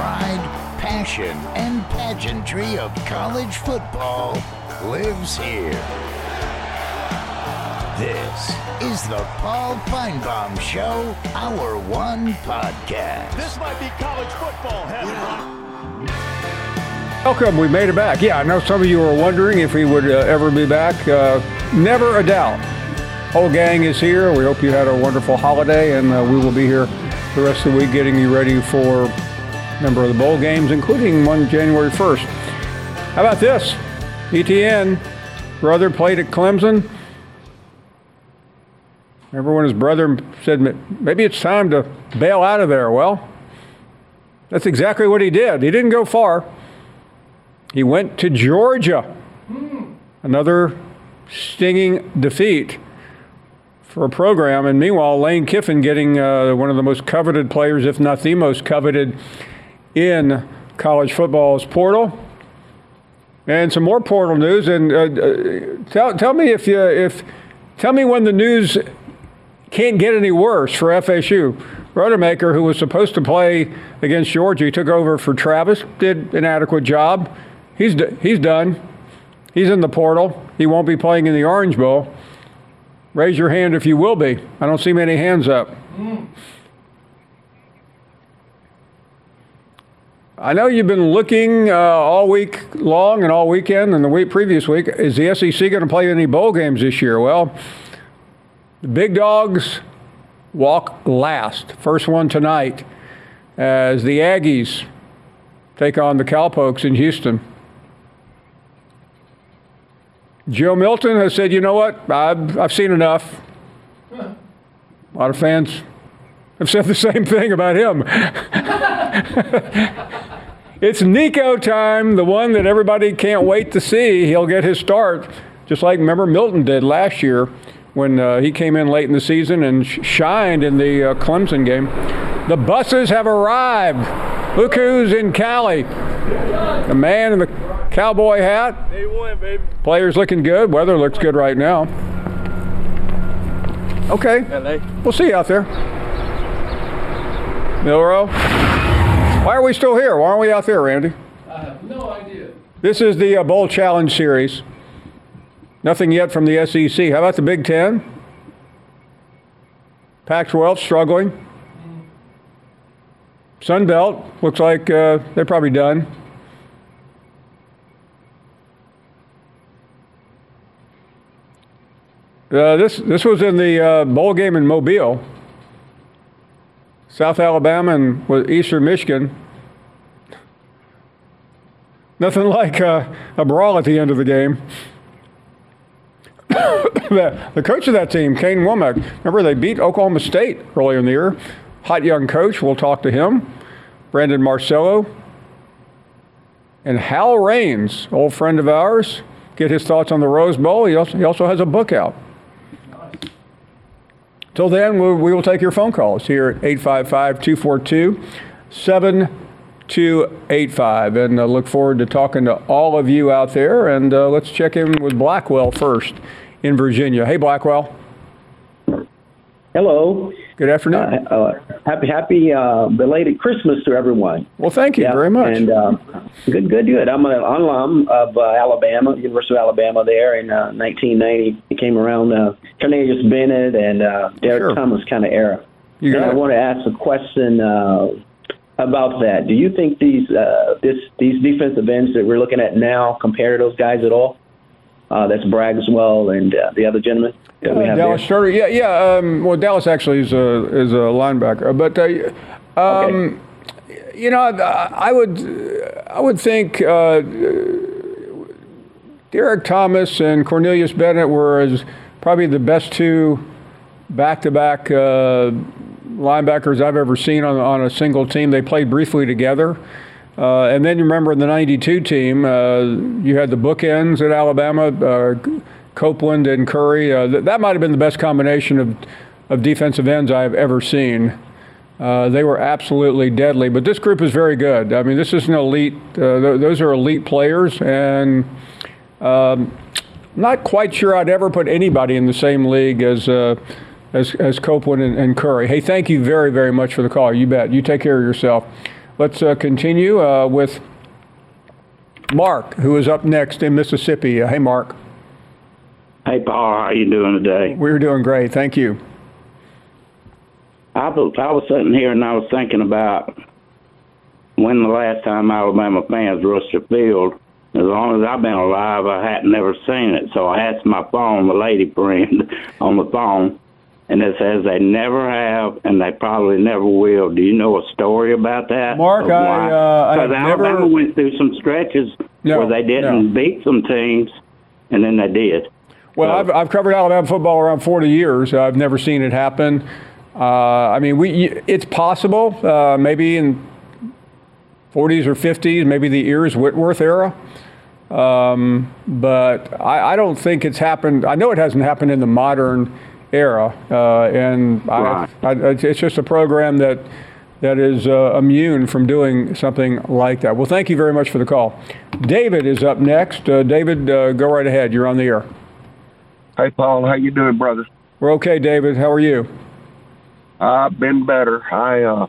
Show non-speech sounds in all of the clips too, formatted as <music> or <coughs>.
The pride, passion, and pageantry of college football lives here. This is the Paul Finebaum Show, Hour One Podcast. This might be college football heaven. Welcome, we made it back. Yeah, I know some of you were wondering if we would uh, ever be back. Uh, never a doubt. Whole gang is here. We hope you had a wonderful holiday, and uh, we will be here the rest of the week getting you ready for a number of the bowl games, including one January 1st. How about this? ETN, brother played at Clemson. Remember when his brother said, maybe it's time to bail out of there? Well, that's exactly what he did. He didn't go far. He went to Georgia. Another stinging defeat for a program. And meanwhile, Lane Kiffin getting uh, one of the most coveted players, if not the most coveted, in college football's portal. And some more portal news. And uh, uh, tell, tell me if you if tell me when the news can't get any worse for FSU. Rodemaker, who was supposed to play against Georgia, took over for Travis, did an adequate job. He's he's done. He's in the portal. He won't be playing in the Orange Bowl. Raise your hand if you will be. I don't see many hands up. I know you've been looking uh, all week long and all weekend and the week previous week. Is the SEC going to play any bowl games this year? Well, the big dogs walk last. First one tonight as the Aggies take on the Cowpokes in Houston. Joe Milton has said, you know what, I've, I've seen enough. A lot of fans have said the same thing about him. <laughs> <laughs> it's Nico time, the one that everybody can't wait to see. He'll get his start, just like remember Milton did last year when uh, he came in late in the season and sh- shined in the uh, Clemson game. The buses have arrived. Look who's in Cali. The man in the cowboy hat. Day one, baby. Players looking good. Weather looks good right now. Okay. LA. We'll see you out there. Milroe. Why are we still here? Why aren't we out there, Randy? I have no idea. This is the uh, Bowl Challenge Series. Nothing yet from the SEC. How about the Big Ten? Pac 12 struggling. Sun Belt looks like uh, they're probably done. Uh, this this was in the uh, bowl game in Mobile, South Alabama and Eastern Michigan. Nothing <laughs> like uh, a brawl at the end of the game. <coughs> the, the coach of that team, Kane Wommack, remember they beat Oklahoma State earlier in the year. Hot young coach. We'll talk to him. Brandon Marcello and Howell Raines, old friend of ours. Get his thoughts on the Rose Bowl. He also, he also has a book out. Till then, we will take your phone calls here at 855 242 7285. And uh, look forward to talking to all of you out there. And uh, let's check in with Blackwell first in Virginia. Hey, Blackwell. Hello. Good afternoon. Uh, uh, happy, happy uh, belated Christmas to everyone. well, thank you Yeah, very much. And uh, good, good, good. I'm an alum of uh, Alabama, University of Alabama. There in uh, 1990, it came around uh, Cornelius Bennett and uh, Derrick Sure. Thomas kind of era. You and I it. want to ask a question uh, about that. Do you think these uh, this these defensive ends that we're looking at now compare to those guys at all? Uh, that's Braswell and uh, the other gentleman that we Uh, have Dallas there. Yeah, yeah. Um, well, Dallas actually is a is a linebacker, but uh, um, you know, I would I would think uh, Derrick Thomas and Cornelius Bennett were as probably the best two back to back linebackers I've ever seen on, on a single team. They played briefly together. Uh, and then you remember in the 92 team, uh, you had the bookends at Alabama, uh, Copeland and Curry. Uh, th- that might have been the best combination of, of defensive ends I've ever seen. Uh, they were absolutely deadly. But this group is very good. I mean, this is an elite, uh, th- those are elite players. And um, not quite sure I'd ever put anybody in the same league as. as, as Copeland and, and Curry. Hey, thank you very, very much for the call. You bet. You take care of yourself. Let's uh, continue uh, with Mark, who is up next in Mississippi. Uh, hey, Mark. Hey, Paul. How you doing today? We're doing great. Thank you. I was, I was sitting here and I was thinking about when the last time Alabama fans rushed the field. As long as I've been alive, I hadn't never seen it. So I asked my phone, the lady friend <laughs> on the phone, and it says they never have, and they probably never will. Do you know a story about that? Mark, I, uh, I Alabama never- went through some stretches No, where they didn't no. beat some teams, and then they did. Well, So- I've, I've covered Alabama football around 40 years. I've never seen it happen. Uh, I mean, we it's possible, uh, maybe in 40s or 50s, maybe the Ears Whitworth era. Um, but I, I don't think it's happened. I know it hasn't happened in the modern era, uh, and I, I, it's just a program that that is uh, immune from doing something like that. Well, thank you very much for the call. David is up next. Uh, David, uh, go right ahead. You're on the air. Hey, Paul, how you doing, brother? We're okay, David. How are you? I've been better. I uh,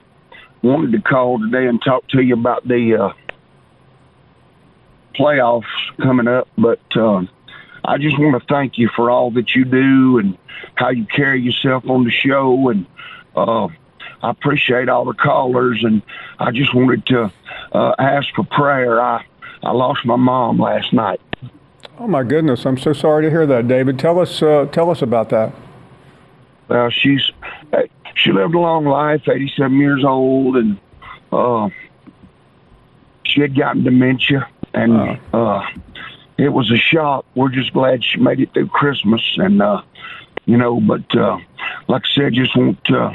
wanted to call today and talk to you about the uh, playoffs coming up, but um, I just want to thank you for all that you do and how you carry yourself on the show, and uh, I appreciate all the callers. And I just wanted to uh, ask for prayer. I I lost my mom last night. Oh my goodness, I'm so sorry to hear that, David. Tell us, uh, tell us about that. Well, she's uh, she lived a long life, 87 years old, and uh, she had gotten dementia, and uh, it was a shock. We're just glad she made it through Christmas, and uh, you know, but uh, like I said, just want uh,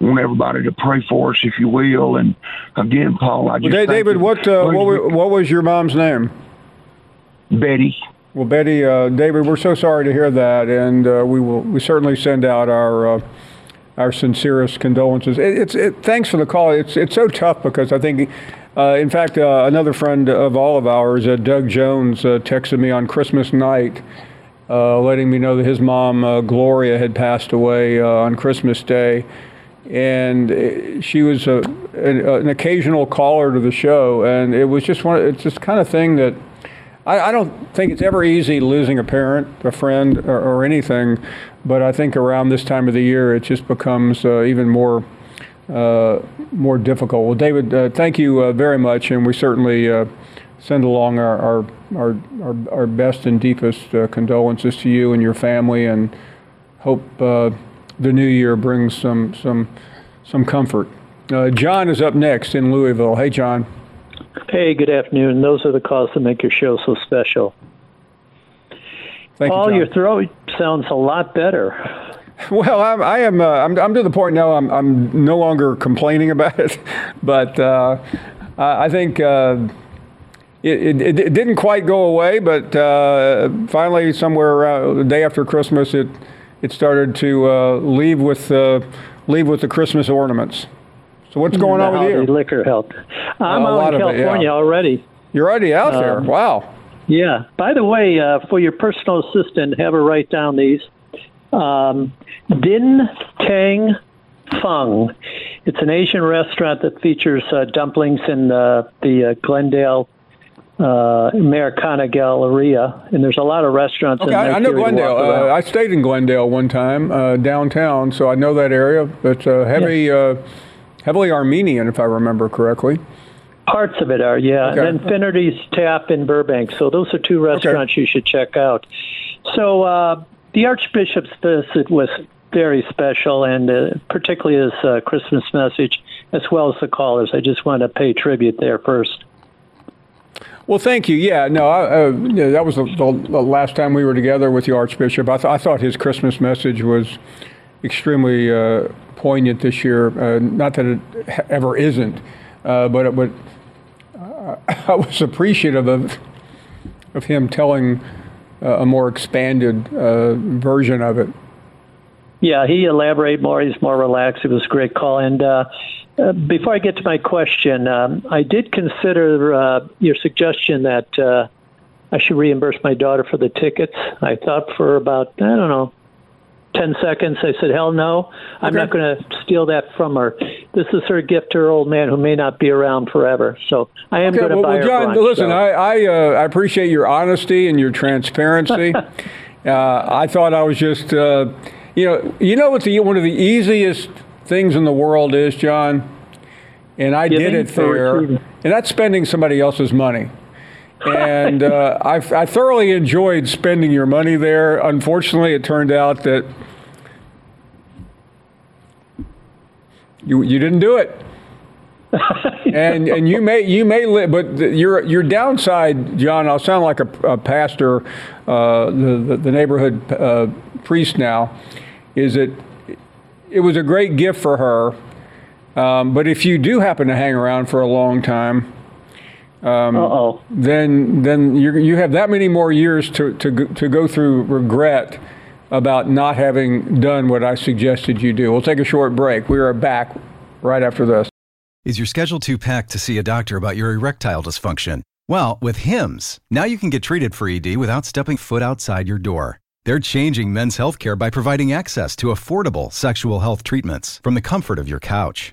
want everybody to pray for us, if you will. And again, Paul, I just thank David, what uh, what, wa- what was your mom's name? Betty. Well, Betty, uh, David, we're so sorry to hear that, and uh, we will we certainly send out our uh, our sincerest condolences. It, it's it, thanks for the call. It's it's so tough because I think, in fact, uh, another friend of all of ours, uh, Doug Jones, uh, texted me on Christmas night, uh, letting me know that his mom uh, Gloria had passed away uh, on Christmas Day, and uh, she was a, an, an occasional caller to the show, and it was just one. It's just kind of thing that. I, I don't think it's ever easy losing a parent, a friend, or, or anything, but I think around this time of the year it just becomes uh, even more uh, more difficult. Well, David, uh, thank you uh, very much, and we certainly uh, send along our our, our, our, best and deepest uh, condolences to you and your family, and hope uh, the new year brings some some some comfort. Uh, John is up next in Louisville. Hey, John. Hey, good afternoon. Those are the calls that make your show so special. Thank Paul, you, your throat sounds a lot better. <laughs> Well, I'm, I am. Uh, I'm, I'm to the point now. I'm, I'm no longer complaining about it, <laughs> but uh, I I think uh, it, it, it didn't quite go away. But uh, finally, somewhere around the day after Christmas, it it started to uh, leave with uh, leave with the Christmas ornaments. So what's going on with you? liquor helped. I'm out in of it, yeah. California already. You're already out there. Um, Wow. Yeah. By the way, uh, for your personal assistant, have her write down these. Um, Din Tai Fung. It's an Asian restaurant that features uh, dumplings in uh, the uh, Glendale uh, Americana Galleria, and there's a lot of restaurants Okay. I, I know too, to walk Glendale. Uh. I stayed in Glendale one time uh, downtown, so I know that area. It's uh, heavy, uh, heavily Armenian, if I remember correctly. Parts of it are, yeah. Okay. And Infinity's Tap in Burbank. So those are two restaurants you should check out. So uh, the Archbishop's visit was very special, and uh, particularly his uh, Christmas message, as well as the callers. I just want to pay tribute there first. Well, thank you. Yeah, no, I, uh, that was the, the, last time we were together with the Archbishop. I, th- I thought his Christmas message was extremely uh, poignant this year. Uh, not that it ever isn't, but but <laughs> I was appreciative of of him telling a more expanded uh, version of it. Yeah, he elaborated more. He's more relaxed. It was a great call. And uh, uh, before I get to my question, um, I did consider uh, your suggestion that uh, I should reimburse my daughter for the tickets. I thought for about I don't know 10 seconds. I said, hell no, I'm Okay. not going to steal that from her. This is her gift to her old man who may not be around forever. So I am Okay, going to well, buy well, her John, brunch, listen, so- I I, uh, I appreciate your honesty and your transparency. <laughs> uh, I thought I was just, uh, you know, you know what the one of the easiest things in the world is, John, and I did it there, and that's spending somebody else's money. And uh, I, I thoroughly enjoyed spending your money there. Unfortunately, it turned out that you you didn't do it <laughs> and and you may you may live, but the, your your downside, John. I'll sound like a, a pastor, uh, the, the the neighborhood uh, priest now, is that it was a great gift for her. Um, but if you do happen to hang around for a long time, Um, Uh-oh. then then you you have that many more years to to go- to go through regret about not having done what I suggested you do. We'll take a short break. We are back right after this. Is your schedule too packed to see a doctor about your erectile dysfunction? Well, with HIMS, now you can get treated for ED without stepping foot outside your door. They're changing men's healthcare by providing access to affordable sexual health treatments from the comfort of your couch.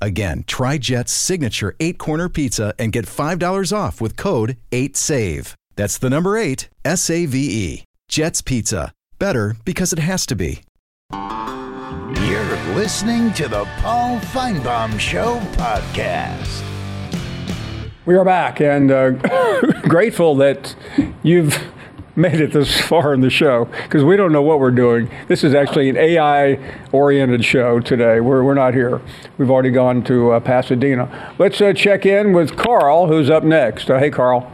Again, try Jet's signature eight corner pizza and get $5 off with code 8SAVE. That's the number eight, S A V E. Jet's Pizza. Better because it has to be. You're listening to the Paul Finebaum Show podcast. We are back and uh, <laughs> grateful that you've <laughs> made it this far in the show because we don't know what we're doing. This is actually an AI oriented show today. We're, we're not here. We've already gone to uh, Pasadena. Let's uh, check in with Carl, who's up next. Uh, hey, Carl.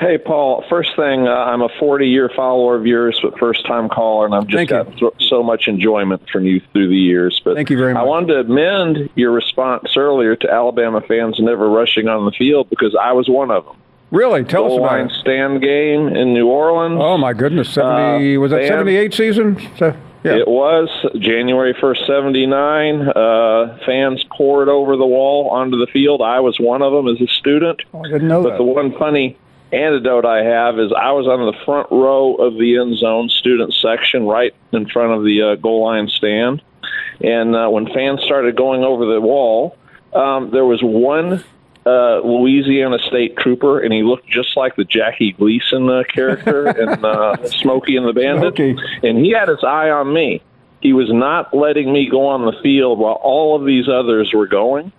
Hey, Paul. First thing, uh, I'm a 40 year follower of yours, but first time caller, and I've just Thank got so much enjoyment from you through the years. But Thank you very much. I wanted to amend your response earlier to Alabama fans never rushing on the field because I was one of them. Really? Tell us Goal about line it. stand game in New Orleans. Oh, my goodness. 70, Uh, was that 78 season? So, yeah. It was January 1st, 79. Uh, fans poured over the wall onto the field. I was one of them as a student. Oh, I didn't know But that. the one funny anecdote I have is I was on the front row of the end zone student section, right in front of the uh, goal line stand. And uh, when fans started going over the wall, um, there was one uh, Louisiana State trooper, and he looked just like the Jackie Gleason uh, character <laughs> in uh, Smokey and the Bandit. Smokey. And he had his eye on me. He was not letting me go on the field while all of these others were going.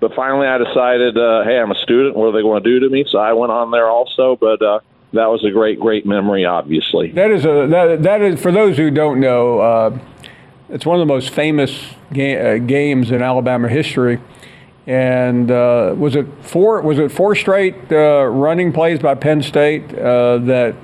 But finally, I decided, uh, hey, I'm a student. What are they going to do to me? So I went on there also. But uh, that was a great, great memory, obviously. That is a that, that is for those who don't know. Uh, it's one of the most famous ga- uh, games in Alabama history. And uh, was it four? Was it four straight uh, running plays by Penn State uh, that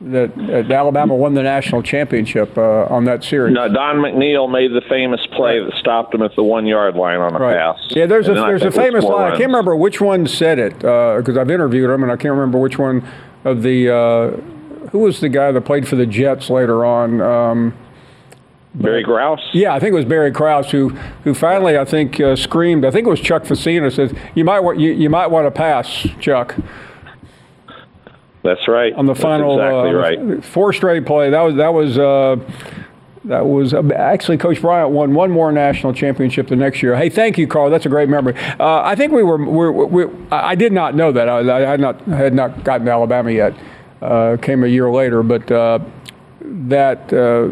that, that Alabama won the national championship uh, on that series. No, Don McNeal made the famous play that stopped him at the one yard line on a Right. pass. Yeah, there's a And I there's a think it was famous line. I can't remember which one said it because I've interviewed him, and I can't remember which one of the uh, who was the guy that played for the Jets later on. Um, Barry Krauss. yeah, I think it was Barry Krauss who who finally I think uh, screamed. I think it was Chuck Fusina said, "You might want you, you might want to pass, Chuck." That's right. on the That's final exactly uh, right. four straight play. That was that was uh, that was uh, actually Coach Bryant won one more national championship the next year. Hey, thank you, Carl. That's a great memory. Uh, I think we were we, we, I I did not know that. I, I had not had not gotten to Alabama yet. Uh, came a year later, but uh, that uh,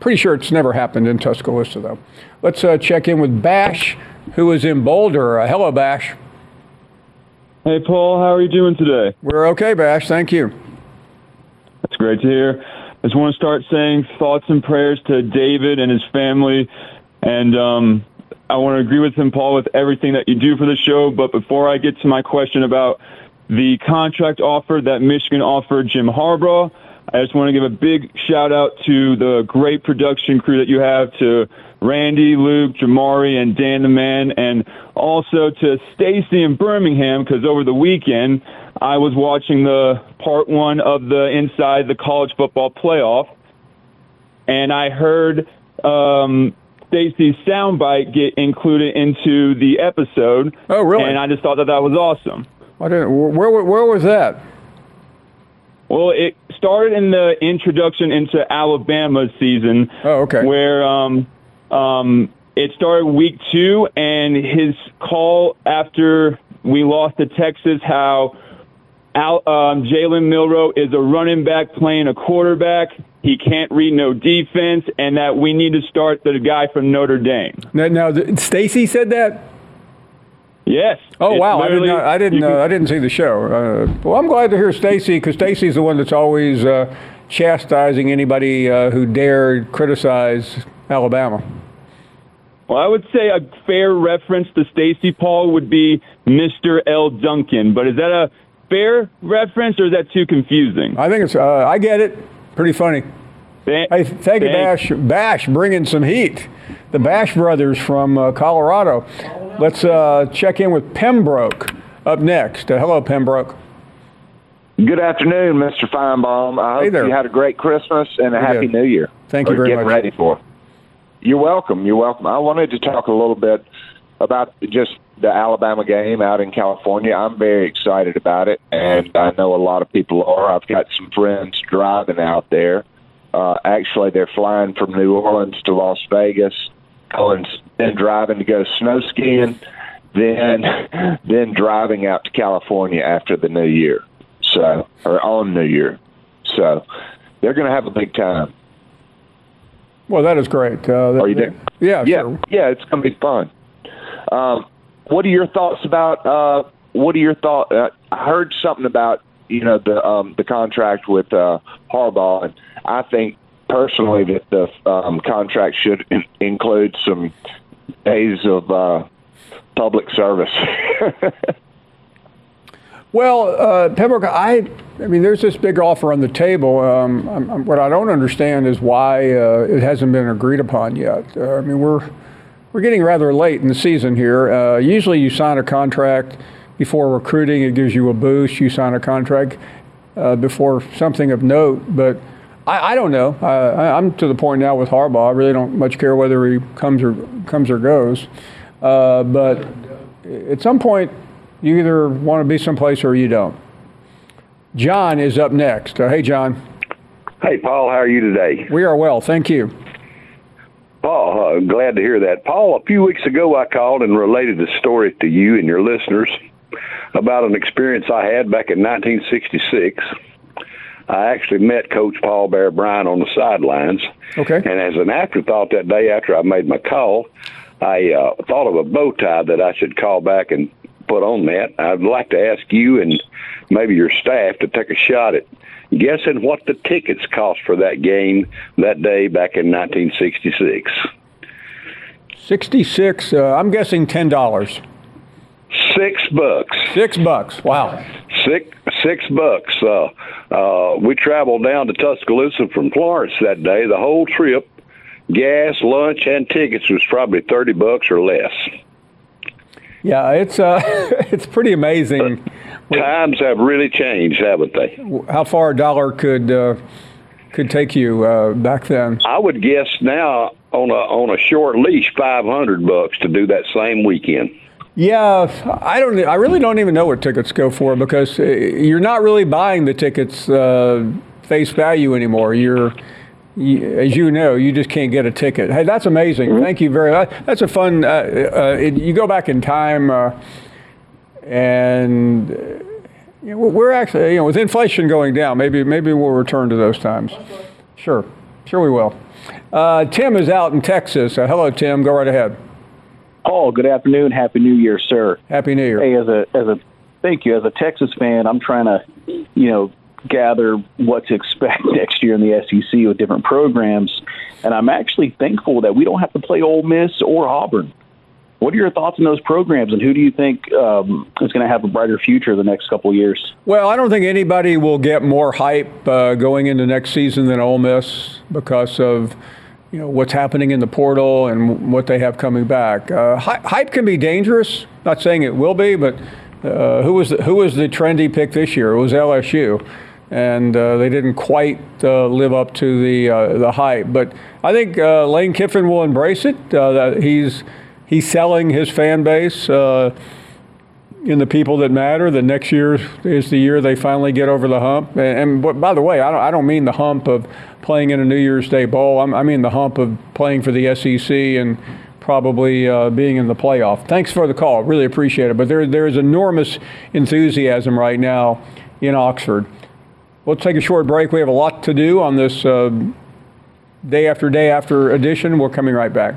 pretty sure it's never happened in Tuscaloosa though. Let's uh, check in with Bash, who is in Boulder. Uh, hello, Bash. Hey, Paul, how are you doing today? We're okay, Bash. Thank you. That's great to hear. I just want to start saying thoughts and prayers to David and his family. And um, I want to agree with him, Paul, with everything that you do for the show. But before I get to my question about the contract offer that Michigan offered Jim Harbaugh, I just want to give a big shout out to the great production crew that you have, to Randy, Luke, Jamari, and Dan the Man, and also to Stacy in Birmingham, because over the weekend I was watching the part one of the Inside the College Football Playoff, and I heard um, Stacy's soundbite get included into the episode. Oh, really? And I just thought that that was awesome. I didn't, where where was that? Well, it started in the introduction into Alabama's season. Oh, okay. Where um, um, it started week two, and his call after we lost to Texas, how Al, um, Jalen Milroe is a running back playing a quarterback. He can't read no defense, and that we need to start the guy from Notre Dame. Now, now Stacy said that. Yes. Oh wow! I didn't. I didn't. Uh, I didn't see the show. Uh, well, I'm glad to hear Stacy because Stacy's the one that's always uh, chastising anybody uh, who dared criticize Alabama. Well, I would say a fair reference to Stacy Paul would be Mr. L. Duncan, but is that a fair reference or is that too confusing? I think it's. Uh, I get it. Pretty funny. Thank, Hey, thank you, Bash. Bash, bringing some heat. The Bash brothers from uh, Colorado. Let's uh, check in with Pembroke up next. Uh, hello, Pembroke. Good afternoon, Mr. Finebaum. I Hey hope there. you had a great Christmas and a We happy did. New Year. Thank you very getting much. ready for. You're welcome. You're welcome. I wanted to talk a little bit about just the Alabama game out in California. I'm very excited about it, and I know a lot of people are. I've got some friends driving out there. Uh, actually, they're flying from New Orleans to Las Vegas, going then driving to go snow skiing, then <laughs> then driving out to California after the New Year. So, or on New Year. So, they're going to have a big time. Well, that is great. Uh, Are you there? Yeah, yeah, sure. yeah. It's going to be fun. Um, what are your thoughts about? Uh, what are your thoughts? Uh, I heard something about you know the um, the contract with uh, Harbaugh, and I think personally that the um, contract should in- include some days of uh, public service. <laughs> Well, uh, Pembroke, I, I mean, there's this big offer on the table. Um, I'm, I'm- what I don't understand is why uh, it hasn't been agreed upon yet. Uh, I mean, we're we're getting rather late in the season here. Uh, usually, you sign a contract before recruiting; it gives you a boost. You sign a contract uh, before something of note, but I, I don't know. Uh, I, I'm to the point now with Harbaugh. I really don't much care whether he comes or comes or goes. Uh, but at some point, you either want to be someplace or you don't. John is up next. Uh, hey, John. Hey, Paul, how are you today? We are well, thank you. Paul, uh, glad to hear that. Paul, a few weeks ago I called and related a story to you and your listeners about an experience I had back in 1966. I actually met Coach Paul Bear Bryant on the sidelines. Okay. And as an afterthought that day after I made my call, I uh, thought of a bow tie that I should call back and put on that. I'd like to ask you and maybe your staff to take a shot at guessing what the tickets cost for that game that day back in 1966. 66, uh, I'm guessing $10. Six bucks. Six bucks. Wow. Six six bucks. Uh, Uh, we traveled down to Tuscaloosa from Florence that day. The whole trip, gas, lunch, and tickets was probably thirty bucks or less. Yeah, it's uh, <laughs> it's pretty amazing. Times have really changed, haven't they? How far a dollar could uh, could take you uh, back then? I would guess now on a on a short leash, five hundred bucks to do that same weekend. Yeah, I don't. I really don't even know what tickets go for because uh, you're not really buying the tickets uh, face value anymore. You're, you, as you know, you just can't get a ticket. Hey, that's amazing. Mm-hmm. Thank you very much. That's a fun. Uh, uh, it, you go back in time, uh, and you know, we're actually, you know, with inflation going down, maybe maybe we'll return to those times. Sure, sure we will. Uh, Tim is out in Texas. Uh, hello, Tim. Go right ahead. Paul, good afternoon. Happy New Year, sir. Happy New Year. Hey, as a as a thank you. As a Texas fan, I'm trying to, you know, gather what to expect <laughs> next year in the SEC with different programs, and I'm actually thankful that we don't have to play Ole Miss or Auburn. What are your thoughts on those programs, and who do you think um, is going to have a brighter future the next couple of years? Well, I don't think anybody will get more hype uh, going into next season than Ole Miss because of you know what's happening in the portal and what they have coming back. Uh, hype can be dangerous. Not saying it will be, but uh, who was the, who was the trendy pick this year? It was LSU, and uh, they didn't quite uh, live up to the uh, the hype. But I think uh, Lane Kiffin will embrace it. that he's he's selling his fan base in the people that matter. The next year is the year they finally get over the hump. And, and by the way, I don't, I don't mean the hump of playing in a New Year's Day bowl. I'm, i mean the hump of playing for the SEC and probably uh, being in the playoff. Thanks for the call. Really appreciate it. But there, there is enormous enthusiasm right now in Oxford. We'll take a short break. We have a lot to do on this uh, day after day after edition. We're coming right back.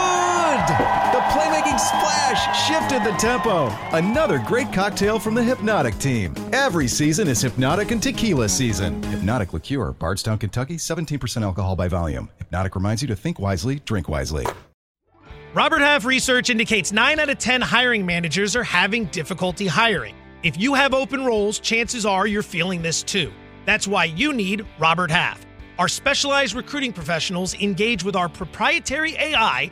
Splash shifted the tempo. Another great cocktail from the Hpnotiq team. Every season is Hpnotiq and Tequila season. Hpnotiq Liqueur, Bardstown, Kentucky, 17% alcohol by volume. Hpnotiq reminds you to think wisely, drink wisely. Robert Half research indicates 9 out of 10 hiring managers are having difficulty hiring. If you have open roles, chances are you're feeling this too. That's why you need Robert Half. Our specialized recruiting professionals engage with our proprietary AI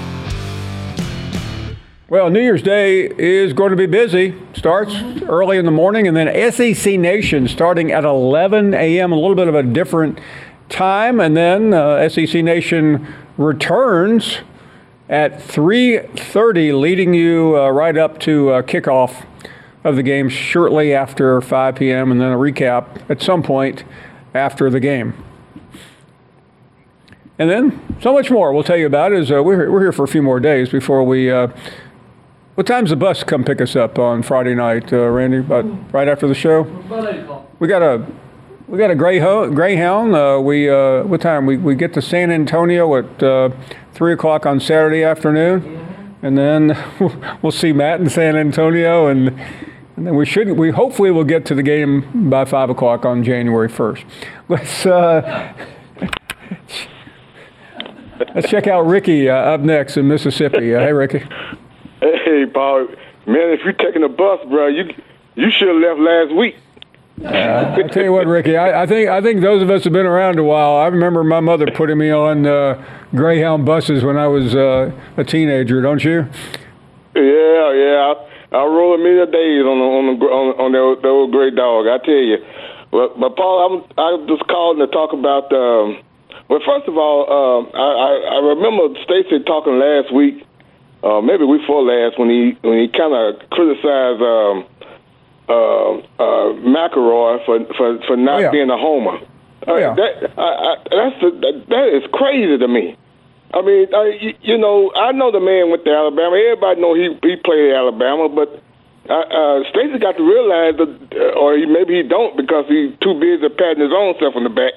Well, New Year's Day is going to be busy. Starts early in the morning, and then SEC Nation starting at 11 a.m., a little bit of a different time. And then uh, SEC Nation returns at 3.30, leading you uh, right up to uh, kickoff of the game shortly after 5 p.m., and then a recap at some point after the game. And then so much more we'll tell you about is uh, we're, we're here for a few more days before we uh, what time's the bus come pick us up on Friday night, uh, Randy? About right after the show. We got a we got a greyhound. greyhound. Uh, we uh, what time? We we get to San Antonio at uh, three o'clock on Saturday afternoon, and then <laughs> we'll see Matt in San Antonio, and and then we should we hopefully will get to the game by five o'clock on January first. <laughs> Let's. Uh, <laughs> Let's check out Ricky uh, up next in Mississippi. Uh, hey, Ricky. Hey, Paul. Man, if you're taking a bus, bro, you you should have left last week. Uh, I tell you what, Ricky, I, I, think I think those of us have been around a while. I remember my mother putting me on uh, Greyhound buses when I was uh, a teenager. Don't you? Yeah, yeah. I, I rode a million days on the, on the, on, on the, the old gray dog. I tell you. But, but Paul, I'm I just calling to talk about. Um, well, first of all, uh, I, I remember Stacy talking last week, uh, maybe week before last, when he when he kind of criticized um, uh, uh, McElroy for for, for not Oh, yeah. being a homer. Uh, yeah. That, I, I, that's the, that, that is crazy to me. I mean, I, you, know, I know the man went to Alabama. Everybody know he he played at Alabama, but uh, uh, Stacey got to realize that, uh, or he, maybe he don't because he's too busy patting his own self on the back.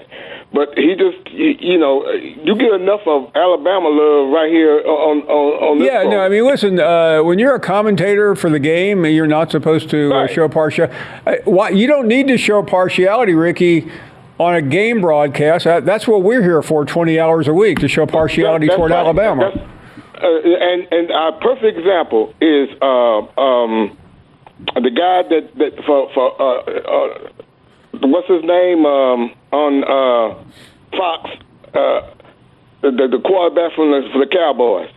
But he just, you, know, you get enough of Alabama love right here on on on this. Yeah, no, I mean, listen, uh, when you're a commentator for the game, you're not supposed to uh, show partiality. Uh, why, you don't need to show partiality, Ricky, on a game broadcast. That's what we're here for 20 hours a week, to show partiality That's toward right. Alabama. Uh, and and a perfect example is uh, um, the guy that that for for uh, uh, what's his name um, on uh, Fox, uh, the, the quarterback from the for the Cowboys.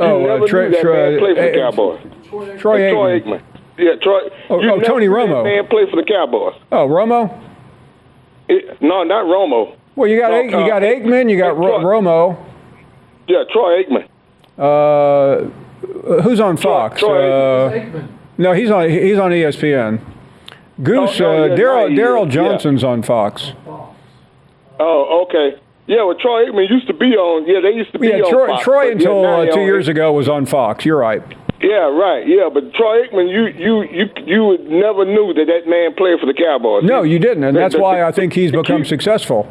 Oh, you uh, never Troy- knew that Troy- man played for the uh, Cowboys. Troy Troy Aikman. Aikman. Yeah, Troy. Oh, you oh, never Tony Romo. Man played for the Cowboys. Oh, Romo? It, no, not Romo. Well, you got No, Ai- you uh, got Aikman, you got Ro- Romo. Yeah, Troy Aikman. Uh, who's on Fox? Troy uh, no, he's on he's on ESPN. Goose Oh, no, uh, yeah, Daryl no, Daryl is, yeah. Johnson's on Fox. Oh, okay. Yeah, well, Troy Aikman used to be on. Yeah, they used to be Yeah, on Troy, Fox, Troy until yeah, uh, two years ago was on Fox. You're right. Yeah, right. Yeah, but Troy Aikman, you you you you would never knew that that man played for the Cowboys. No, you didn't, and that's why I think he's become successful.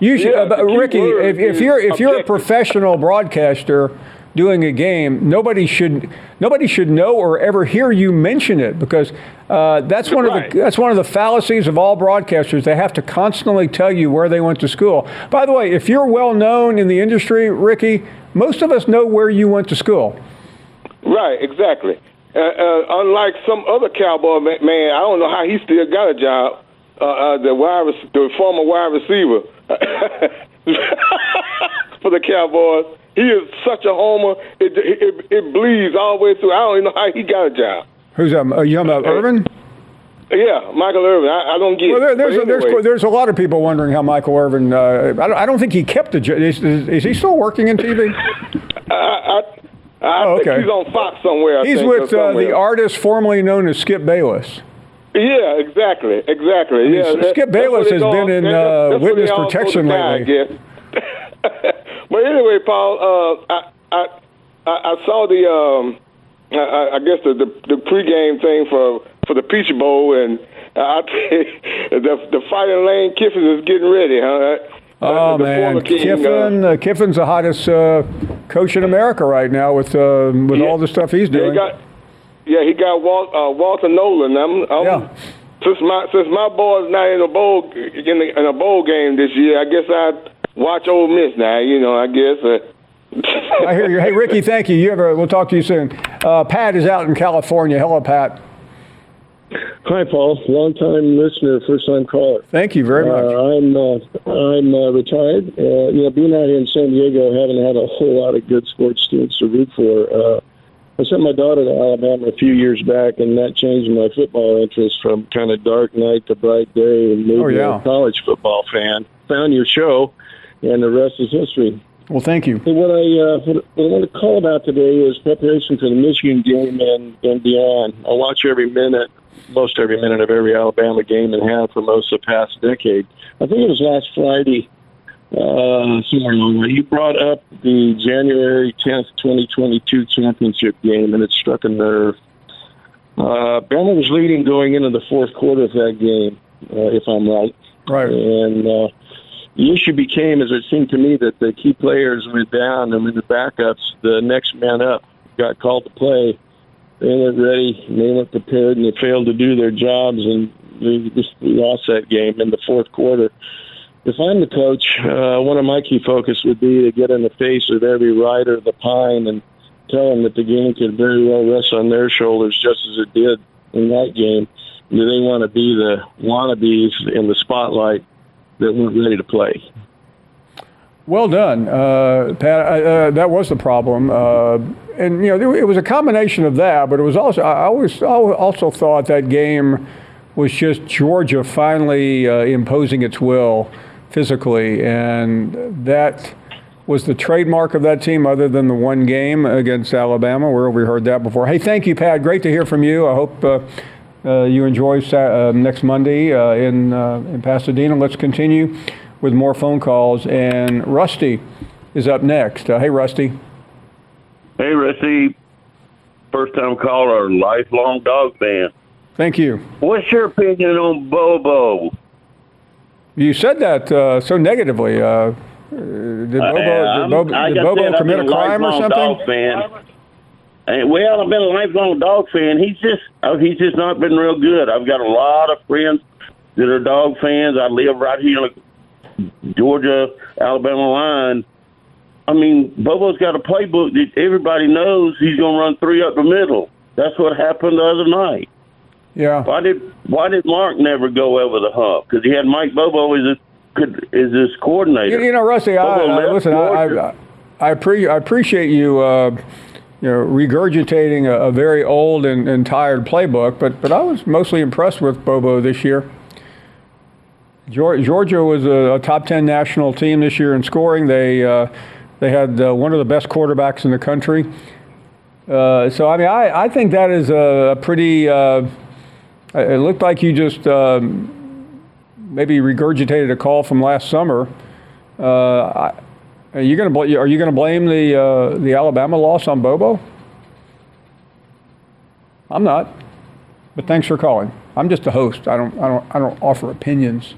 You should, Yeah, uh, but the key Ricky. If, if you're if you're a professional broadcaster doing a game, nobody should nobody should know or ever hear you mention it because uh, that's one of the that's one of the fallacies of all broadcasters. They have to constantly tell you where they went to school. By the way, if you're well known in the industry, Ricky, most of us know where you went to school. Right, exactly. Uh, uh, unlike some other cowboy man, I don't know how he still got a job. Uh, uh, the wide, the former wide receiver <laughs> for the Cowboys. He is such a homer. It, it it bleeds all the way through. I don't even know how he got a job. Who's that? Are you talking about Irvin? Yeah, Michael Irvin. I, I don't get. Well, there, there's, But a, there's, there's a lot of people wondering how Michael Irvin. Uh, I, don't, I don't think he kept the. job. Is, is, is he still working in TV? <laughs> I, I, I Oh, think okay. he's on Fox somewhere. I He's think, with uh, the artist formerly known as Skip Bayless. Yeah, exactly, exactly. mean, yeah, Skip that- Bayless has been in, uh, witness protection go to die, lately. <laughs> I but anyway, Paul, uh, I, I I I saw the um, I- I, I guess the, the the pregame thing for for the Peach Bowl, and I <laughs> the the fighting Lane Kiffin is getting ready, huh? Oh the man, former Kiffin! Uh, Kiffin's the hottest uh, coach in America right now with uh, with all the stuff he's Yeah, doing. he got, yeah, he got Walt, uh, Walter Nolen. I'm, I'm, Since my since my boy's not in a bowl in, the, in a bowl game this year, I guess I'd watch Ole Miss now. You know, I guess. Uh, <laughs> I hear you. Hey, Ricky, thank you. You ever? We'll talk to you soon. Uh, Pat is out in California. Hello, Pat. Hi, Paul. Long time listener, first time caller. Thank you very much. Uh, I'm uh, I'm uh, retired. Uh, you know, being out here in San Diego, haven't had a whole lot of good sports teams to root for. Uh, I sent my daughter to Alabama a few years back, and that changed my football interest from kind of dark night to bright day, and made Oh, me yeah. a college football fan. Found your show, and the rest is history. Well, thank you. What I uh, what, what I want to call about today is preparation for the Michigan game and and beyond. I watch every minute, most every minute of every Alabama game and have for most of the past decade. I think it was last Friday, uh, somewhere along the way. You brought up the January tenth, twenty twenty two championship game, and it struck a nerve. Uh, Bama was leading going into the fourth quarter of that game, uh, if I'm right. Right. And uh, the issue became, as it seemed to me, that the key players went down, and with the backups, the next man up got called to play. They weren't ready, they weren't prepared, and they failed to do their jobs, and they just lost that game in the fourth quarter. If I'm the coach, uh, one of my key focus would be to get in the face of every rider of the pine and tell them that the game could very well rest on their shoulders, just as it did in that game. Do they want to be the wannabes in the spotlight that weren't ready to play? Well done, uh, Pat. Uh, uh, that was the problem, uh, and you know it was a combination of that, but it was also I always I also thought that game was just Georgia finally uh, imposing its will physically, and that was the trademark of that team, other than the one game against Alabama, where we heard that before. Hey, thank you, Pat. Great to hear from you. I hope. Uh, you enjoy sa- uh, next Monday uh, in uh, in Pasadena. Let's continue with more phone calls. And Rusty is up next. Uh, hey, Rusty. Hey, Rusty. First time caller, lifelong dog fan. Thank you. What's your opinion on Bobo? You said that uh, so negatively. Uh, did Bobo, did Bobo, did Bobo commit a crime or something? Dog fan. And, well, I've been a lifelong dog fan. He's just oh, he's just not been real good. I've got a lot of friends that are dog fans. I live right here on the Georgia Alabama line. I mean, Bobo's got a playbook that everybody knows he's going to run three up the middle. That's what happened the other night. Yeah. Why did Why did Mark never go over the hump? Because he had Mike Bobo as his could as his coordinator. You, you know, Rusty, I, Bobo I, listen, I, I, I, pre- I appreciate you, uh, you know, regurgitating a, a very old and, and tired playbook, but, but I was mostly impressed with Bobo this year. Georgia was a, a top 10 national team this year in scoring. They, uh, they had uh, one of the best quarterbacks in the country. Uh, so, I mean, I, I think that is a, a pretty, uh, it looked like you just um, maybe regurgitated a call from last summer. Uh, are you going to bl- are you going to blame the uh, the Alabama loss on Bobo? I'm not. But thanks for calling. I'm just a host. I don't I don't I don't offer opinions.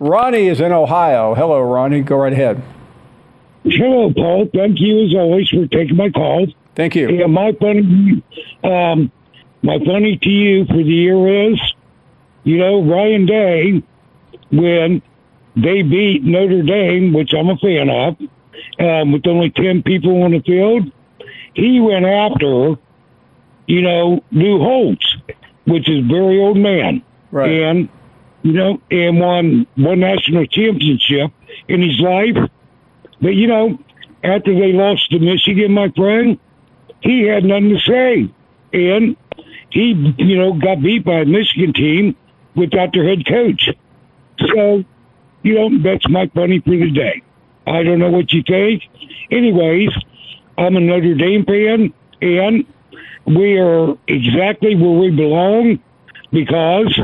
Ronnie is in Ohio. Hello, Ronnie. Go right ahead. Hello, Paul. Thank you as always for taking my call. Thank you. Yeah, my funny, um, my funny to you for the year is, you know, Ryan Day, when they beat Notre Dame, which I'm a fan of, um, with only ten people on the field, he went after, you know, Lou Holtz, which is very old man, right? And you know, and won one national championship in his life. But you know, after they lost to Michigan, my friend, he had nothing to say, and he, you know, got beat by a Michigan team without their head coach. So, you know, that's my funny for the day. I don't know what you think. Anyways, I'm a Notre Dame fan, and we are exactly where we belong because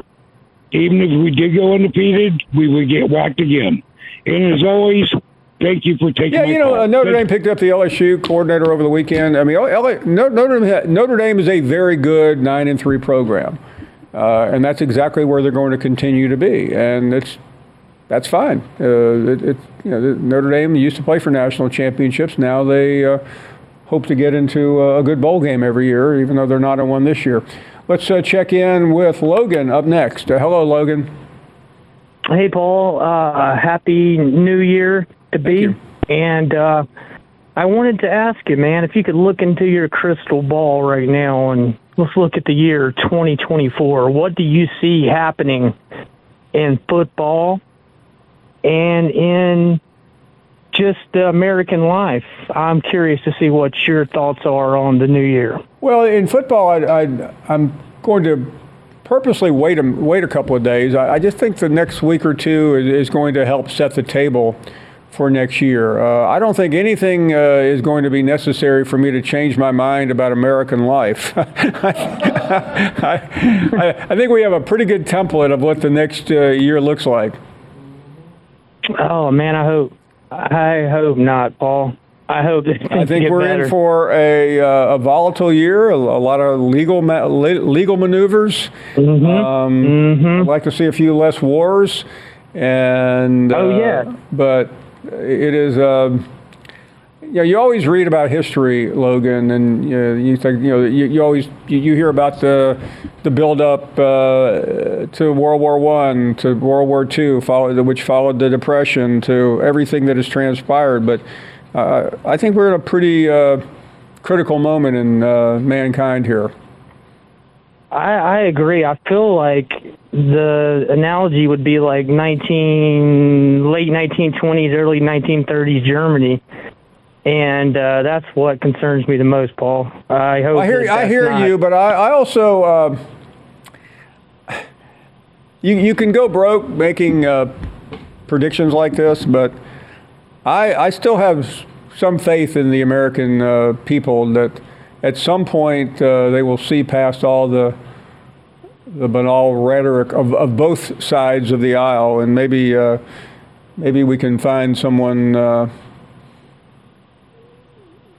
even if we did go undefeated, we would get whacked again. And as always, thank you for taking Yeah, you know, uh, Notre Dame picked up the LSU coordinator over the weekend. I mean, LA, Notre, Dame, Notre Dame is a very good nine and three program, uh, and that's exactly where they're going to continue to be, and it's that's fine. Uh, it, it, you know, Notre Dame used to play for national championships. Now they uh, hope to get into a good bowl game every year, even though they're not in one this year. Let's uh, check in with Logan up next. Uh, hello, Logan. Hey, Paul. Uh, happy New Year to be. And uh, I wanted to ask you, man, if you could look into your crystal ball right now and let's look at the year 2024. What do you see happening in football and in just American life? I'm curious to see what your thoughts are on the new year. Well, in football, I, I'm going to purposely wait a, wait a couple of days. I, I just think the next week or two is, is going to help set the table for next year. Uh, I don't think anything uh, is going to be necessary for me to change my mind about American life. <laughs> I, I, I think we have a pretty good template of what the next uh, year looks like. Oh man, I hope I hope not, Paul. I hope I think we're better. in for a, uh, a volatile year, a, a lot of legal ma- legal maneuvers. Mm-hmm. Um, I'd like to see a few less wars, and Oh, uh, yeah. but it is. Um, you know, you always read about history, Logan, and you, know, you think you know you, you always you, you hear about the the build up uh, to World War One, to World War Two, followed which followed the Depression, to everything that has transpired. But uh, I think we're in a pretty uh, critical moment in uh, mankind here. I, I agree. I feel like the analogy would be like 19 late 1920s, early 1930s Germany, and uh, that's what concerns me the most, Paul. I hope. I hear I hear not- you, but I, I also uh, <sighs> you you can go broke making uh, predictions like this, but I I still have some faith in the American uh, people that at some point uh, they will see past all the the banal rhetoric of, of both sides of the aisle, and maybe uh, maybe we can find someone uh,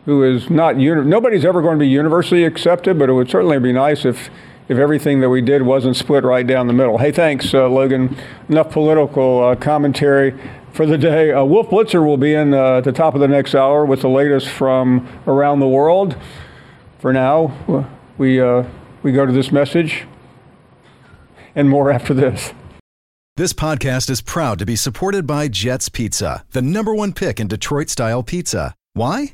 who is not nobody's ever going to be universally accepted, but it would certainly be nice if if everything that we did wasn't split right down the middle. Hey, thanks, uh, Logan. Enough political uh, commentary for the day. Uh, Wolf Blitzer will be in uh, at the top of the next hour with the latest from around the world. For now, we uh, we go to this message and more after this. This podcast is proud to be supported by Jets Pizza, the number one pick in Detroit style pizza. Why?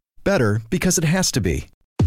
Better because it has to be.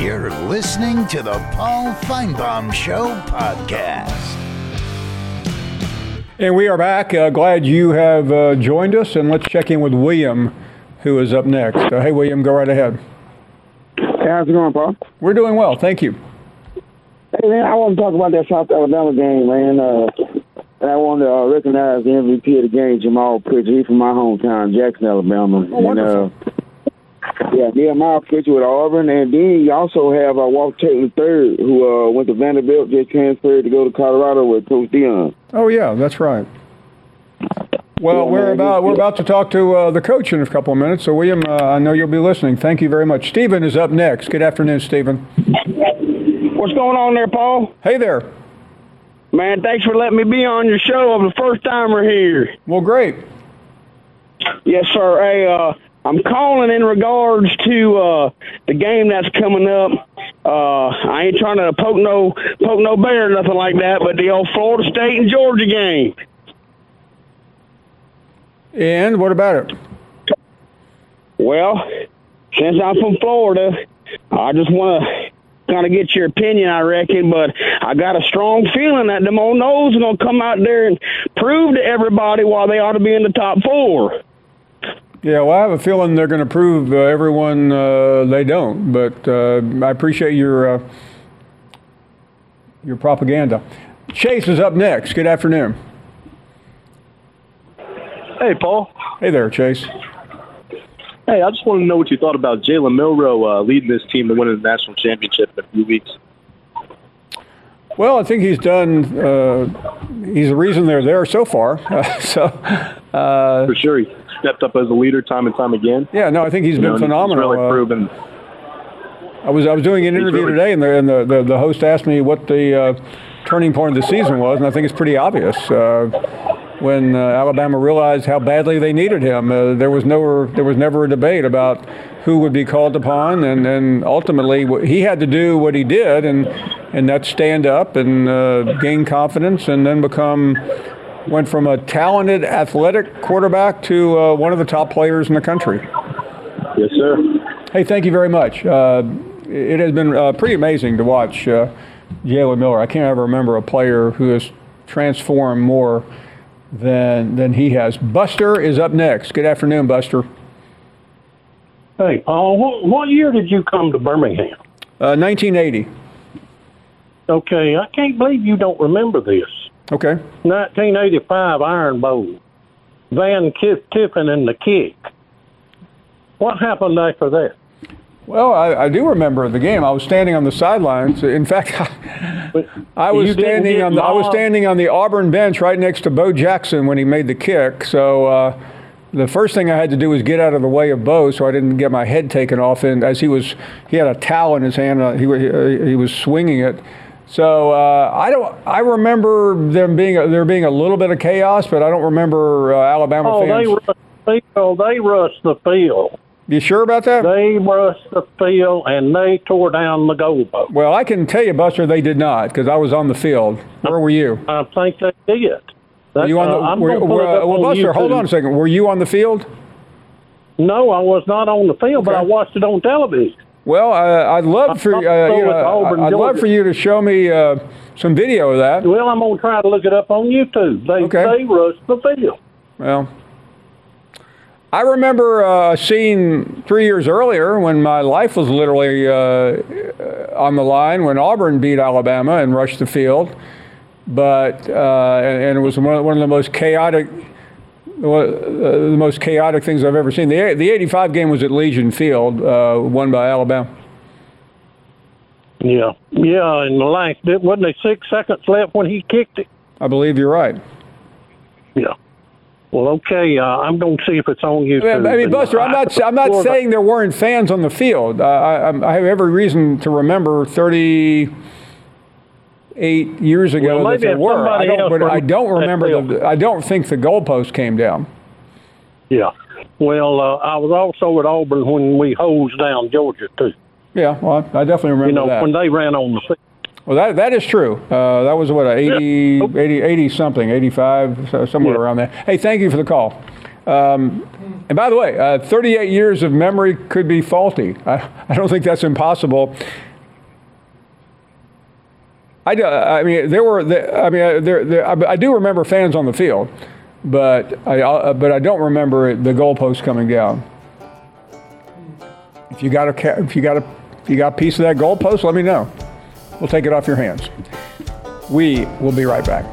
You're listening to the Paul Finebaum Show podcast. And we are back. Uh, glad you have uh, joined us. And let's check in with William, who is up next. Uh, hey, William, go right ahead. Hey, how's it going, Paul? We're doing well. Thank you. Hey, man, I want to talk about that South Alabama game, man. Uh, and I want to uh, recognize the MVP of the game, Jamaal Pritchett. He's from my hometown, Jackson, Alabama. Oh, wonderful. And, uh, yeah, Nehemiah Pritchett with Auburn, and then you also have uh, Walter Taylor III, who uh, went to Vanderbilt, just transferred to go to Colorado with Coach Deion. Oh yeah, that's right. Well, Yeah, we're man, about we're about to talk to uh, the coach in a couple of minutes. So, William, uh, I know you'll be listening. Thank you very much. Stephen is up next. Good afternoon, Stephen. What's going on there, Paul? Hey there. Man, thanks for letting me be on your show. I'm the first timer here. Well, great. Yes, sir. Hey, uh, I'm calling in regards to uh, the game that's coming up. Uh, I ain't trying to poke no poke no bear or nothing like that, but the old Florida State and Georgia game. And what about it? Well, since I'm from Florida, I just want to kind of get your opinion, I reckon. But I got a strong feeling that them old Noles are going to come out there and prove to everybody why they ought to be in the top four. Yeah, well, I have a feeling they're going to prove uh, everyone uh, they don't. But uh, I appreciate your uh, your propaganda. Chase is up next. Good afternoon. Hey, Paul. Hey there, Chase. Hey, I just want to know what you thought about Jalen Milroe uh, leading this team to win the national championship in a few weeks. Well, I think he's done. Uh, he's the reason they're there so far. <laughs> so, uh, For sure, stepped up as a leader time and time again. yeah, no, I think he's You been know, and he's phenomenal. really Uh, proven. I was I was doing an interview really- today, and the and the, the, the host asked me what the uh, turning point of the season was, and I think it's pretty obvious. Uh, when uh, Alabama realized how badly they needed him, uh, there was no there was never a debate about who would be called upon, and and ultimately he had to do what he did, and and that's stand up and uh, gain confidence, and then become went from a talented athletic quarterback to uh, one of the top players in the country. Yes, sir. Hey, thank you very much. Uh, it has been uh, pretty amazing to watch uh, Jalen Milroe. I can't ever remember a player who has transformed more than than he has. Buster is up next. Good afternoon, Buster. Hey, Paul, what, what year did you come to Birmingham? Uh, 1980. Okay, I can't believe you don't remember this. Okay. 1985 Iron Bowl. Van Kiff Tiffin and the kick. What happened after that? Well, I, I do remember the game. I was standing on the sidelines. In fact, <laughs> I was standing on the I was standing on the Auburn bench right next to Bo Jackson when he made the kick. So uh, the first thing I had to do was get out of the way of Bo, so I didn't get my head taken off. And as he was, he had a towel in his hand. Uh, he he, he was swinging it. So uh, I don't. I remember them being there being a little bit of chaos, but I don't remember uh, Alabama Oh, fans. they rushed the field. They rushed the field. You sure about that? They rushed the field and they tore down the goalpost. Well, I can tell you, Buster, they did not because I was on the field. Where were you? I think they did. Were you on the? uh, I'm were, were- well, Buster, hold on a second. Were you on the field? No, I was not on the field, but I watched it on television. Well, uh, I'd love for uh, you know, Auburn, I'd love for you to show me uh, some video of that. Well, I'm gonna try to look it up on YouTube. They they rushed the field. Well, I remember uh, a scene three years earlier when my life was literally uh, on the line when Auburn beat Alabama and rushed the field. But uh, and, and it was one, one of the most chaotic, the most chaotic things I've ever seen. The the '85 game was at Legion Field, uh, won by Alabama. Yeah, yeah. and the last, wasn't there six seconds left when he kicked it? I believe you're right. Yeah. Well, okay. Uh, I'm going to see if it's on YouTube. I mean, Buster, I'm not. I'm not saying there weren't fans on the field. Uh, I, I'm- have every reason to remember 38 years ago Well, that there were. I don't. But I don't remember the. I don't think the goalpost came down. Yeah. Well, uh, I was also at Auburn when we hosed down Georgia too. Yeah, well, I definitely remember You know, that. when they ran on the field. well, that that is true. Uh, that was what a 80, 80, 80 something, 85, so somewhere around there. Hey, thank you for the call. Um, and by the way, uh, 38 years of memory could be faulty. I, I don't think that's impossible. I, I mean, there were. There, I mean, uh, there, there, I, I do remember fans on the field, but I, uh, but I don't remember the goalpost coming down. If you got a, if you got a, if you got a piece of that goalpost, let me know. We'll take it off your hands. We will be right back.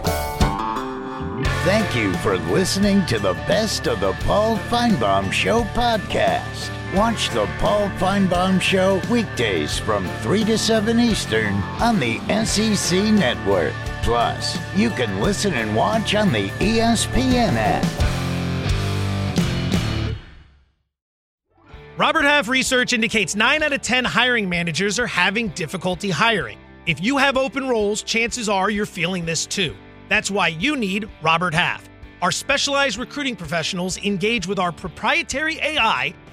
Thank you for listening to the Best of the Paul Finebaum Show podcast. Watch the Paul Finebaum Show weekdays from 3 to 7 Eastern on the SEC Network. Plus, you can listen and watch on the ESPN app. Robert Half research indicates 9 out of 10 hiring managers are having difficulty hiring. If you have open roles, chances are you're feeling this too. That's why you need Robert Half. Our specialized recruiting professionals engage with our proprietary AI